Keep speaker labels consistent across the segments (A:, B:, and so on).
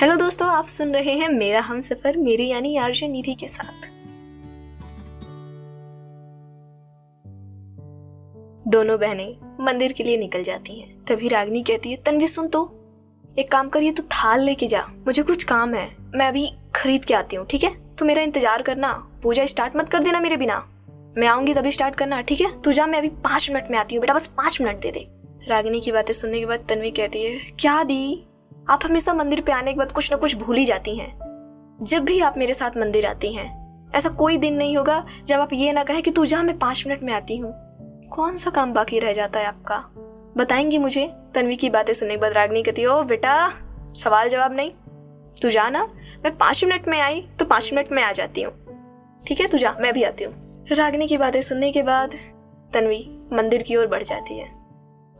A: Hello दोस्तों, आप सुन रहे हैं मेरा हम सफ़र, मेरी यानी आरजे निधि के साथ। दोनों बहनें मंदिर के लिए निकल जाती हैं। तभी रागनी कहती है, तन्वी, सुन तो। एक काम करिए तू थाल लेके जा। मुझे कुछ काम है। मैं अभी खरीद के आती हूँ, ठीक है? तू मेरा इंतज़ार करना। पूजा स्टार्ट मत कर देना मेरे बिना। मैं आऊँगी तभी स्टार्ट करना, ठीक है? तू जा, मैं अभी पाँच मिनट में आती हूँ। बेटा, बस पाँच मिनट दे दे। रागिनी की बातें सुनने के बाद तन्वी कहती है, क्या दी? आप हमेशा मंदिर पे आने के बाद कुछ ना कुछ भूल ही जाती हैं। जब भी आप मेरे साथ मंदिर आती हैं, ऐसा कोई दिन नहीं होगा जब आप ये ना कहें कि तू जा, मैं पाँच मिनट में आती हूँ। कौन सा काम बाकी रह जाता है आपका? बताएँगी मुझे? तन्वी की बातें सुनने के बाद रागनी कहती ओ बेटा, सवाल जवाब नहीं। तू जा ना, मैं पाँच मिनट में आई तो पाँच मिनट में आ जाती हूँ। ठीक है, तू जा, मैं भी आती हूँ। रागनी की बातें सुनने के बाद तन्वी मंदिर की ओर बढ़ जाती है।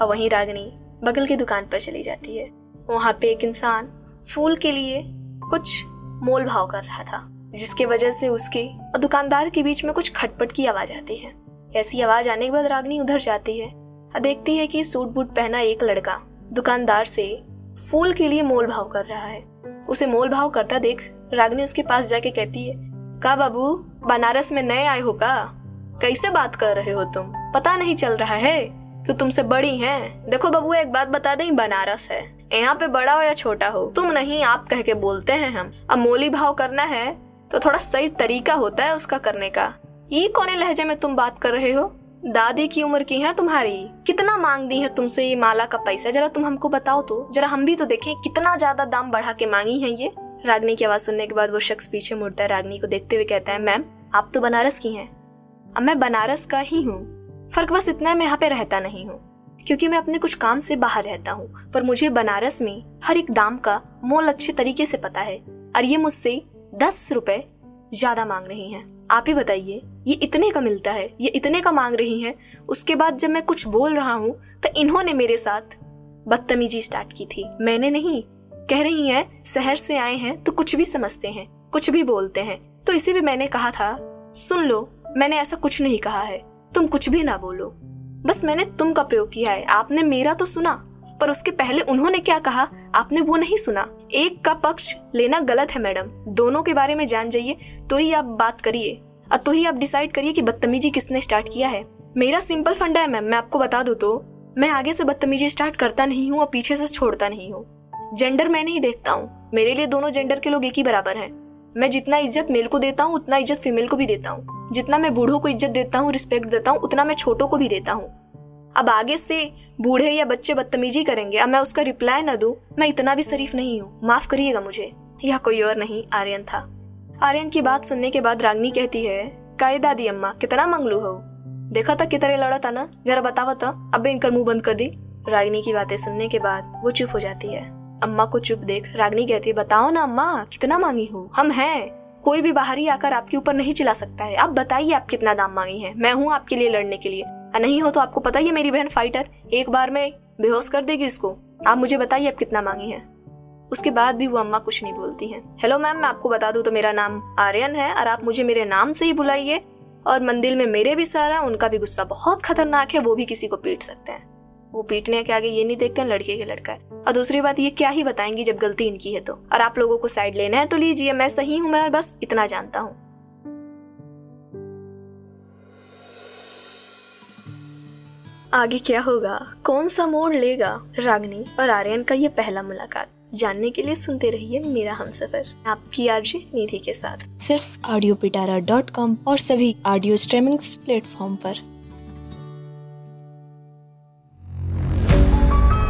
A: और वहीं रागनी बगल की दुकान पर चली जाती है। वहाँ पे एक इंसान फूल के लिए कुछ मोल भाव कर रहा था, जिसके वजह से उसके और दुकानदार के बीच में कुछ खटपट की आवाज़ आती है। ऐसी आवाज़ आने के बाद रागनी उधर जाती है और देखती है कि सूट बूट पहना एक लड़का दुकानदार से फूल के लिए मोल भाव कर रहा है। उसे मोल भाव करता देख रागनी उसके पास जाके कहती है, का बाबू, बनारस में नए आए हो का? कैसे बात कर रहे हो तुम? पता नहीं चल रहा है? कि तुमसे बड़ी हैं। देखो बाबू, एक बात बता दें, बनारस है। यहाँ पे बड़ा हो या छोटा हो, तुम नहीं, आप कह के बोलते हैं हम। अब मोली भाव करना है तो थोड़ा सही तरीका होता है उसका करने का। ये कौन लहजे में तुम बात कर रहे हो? दादी की उम्र की है तुम्हारी। कितना मांग दी है तुमसे ये माला का पैसा? जरा तुम हमको बताओ तो। जरा हम भी तो देखें, कितना ज़्यादा दाम बढ़ा के मांगी है ये। रागनी की आवाज़ सुनने के बाद वो शख्स पीछे मुड़ता है। रागनी को देखते हुए कहता है, मैम, आप तो बनारस की हैं। अब मैं बनारस का ही हूँ। फ़र्क बस इतना है मैं यहाँ पे रहता नहीं हूँ। क्योंकि मैं अपने कुछ काम से बाहर रहता हूँ, पर मुझे बनारस में हर एक दाम का मोल अच्छे तरीके से पता है और ये मुझसे दस रुपए ज़्यादा मांग रही हैं। आप ही बताइए, ये इतने का मिलता है, ये इतने का मांग रही हैं। उसके बाद जब मैं कुछ बोल रहा हूँ तो इन्होंने मेरे साथ बदतमीजी स्टार्ट की थी। मैंने नहीं, कह रही हैं, शहर से आए हैं तो कुछ भी समझते हैं, कुछ भी बोलते हैं। तो इसी भी मैंने कहा था, सुन लो, मैंने ऐसा कुछ नहीं कहा है। तुम कुछ भी ना बोलो। बस मैंने तुम का प्रयोग किया है। आपने मेरा तो सुना, पर उसके पहले उन्होंने क्या कहा, आपने वो नहीं सुना। एक का पक्ष लेना गलत है, मैडम। दोनों के बारे में जान जाइए तो ही आप बात करिए। और तो ही आप डिसाइड करिए कि बदतमीजी किसने स्टार्ट किया है। मेरा सिंपल फंडा है, मैम। मैं आपको बता दू तो मैं आगे से बदतमीजी स्टार्ट करता नहीं हूँ और पीछे से छोड़ता नहीं हूँ। जेंडर मैं नहीं देखता हूँ। मेरे लिए दोनों जेंडर के लोग एक ही बराबर हैं। मैं जितना इज़्ज़त मेल को देता हूँ, उतना इज़्ज़त फीमेल को भी देता हूँ। जितना मैं बूढ़ों को इज़्ज़त देता हूँ रिस्पेक्ट देता हूँ, उतना मैं छोटों को भी देता हूँ। अब आगे से बूढ़े या बच्चे बदतमीजी करेंगे, अब मैं उसका रिप्लाई न दूँ, मैं इतना भी शरीफ नहीं हूँ। माफ़ करिएगा मुझे। यह कोई और नहीं, आर्यन था। आर्यन की बात सुनने के बाद रागनी कहती है, काये दादी अम्मा, कितना मंगलू हो? देखा था कितने लड़ा था ना? जरा बतावा था अब इनका मुँह बंद कर दी। रागिनी की बातें सुनने के बाद वो चुप हो जाती है। अम्मा को चुप देख रागनी कहती है, बताओ ना अम्मा, कितना मांगी हो? हम हैं। कोई भी बाहरी आकर आपके ऊपर नहीं चिल्ला सकता है। आप बताइए आप कितना दाम मांगी हैं। मैं हूँ आपके लिए लड़ने के लिए। नहीं हो तो आपको पता ही है मेरी बहन फाइटर एक बार में बेहोश कर देगी इसको। आप मुझे बताइए आप कितना मांगी हैं। उसके बाद भी वो अम्मा कुछ नहीं बोलती हैं। हेलो मैम, मैं आपको बता दूँ तो मेरा नाम आर्यन है और आप मुझे मेरे नाम से ही बुलाइए। और मंदिर में मेरे भी सर सारा उनका भी गुस्सा बहुत खतरनाक है, वो भी किसी को पीट सकते हैं। वो पीटने के आगे ये नहीं देखते हैं लड़के के लड़का है। और दूसरी बात, ये क्या ही बताएँगी जब गलती इनकी है तो? और आप लोगों को साइड लेना है तो लीजिए, मैं सही हूँ, मैं बस इतना जानता हूँ। आगे क्या होगा? कौन सा मोड़ लेगा? रागनी और आर्यन का ये पहला मुलाकात। जानने के लिए सुनते रहिए मेरा हम सफ़र आपकी आरजे निधि के साथ।
B: सिर्फ़ ऑडियो पिटारा डॉट कॉम और सभी ऑडियो स्ट्रीमिंग प्लेटफॉर्म पर।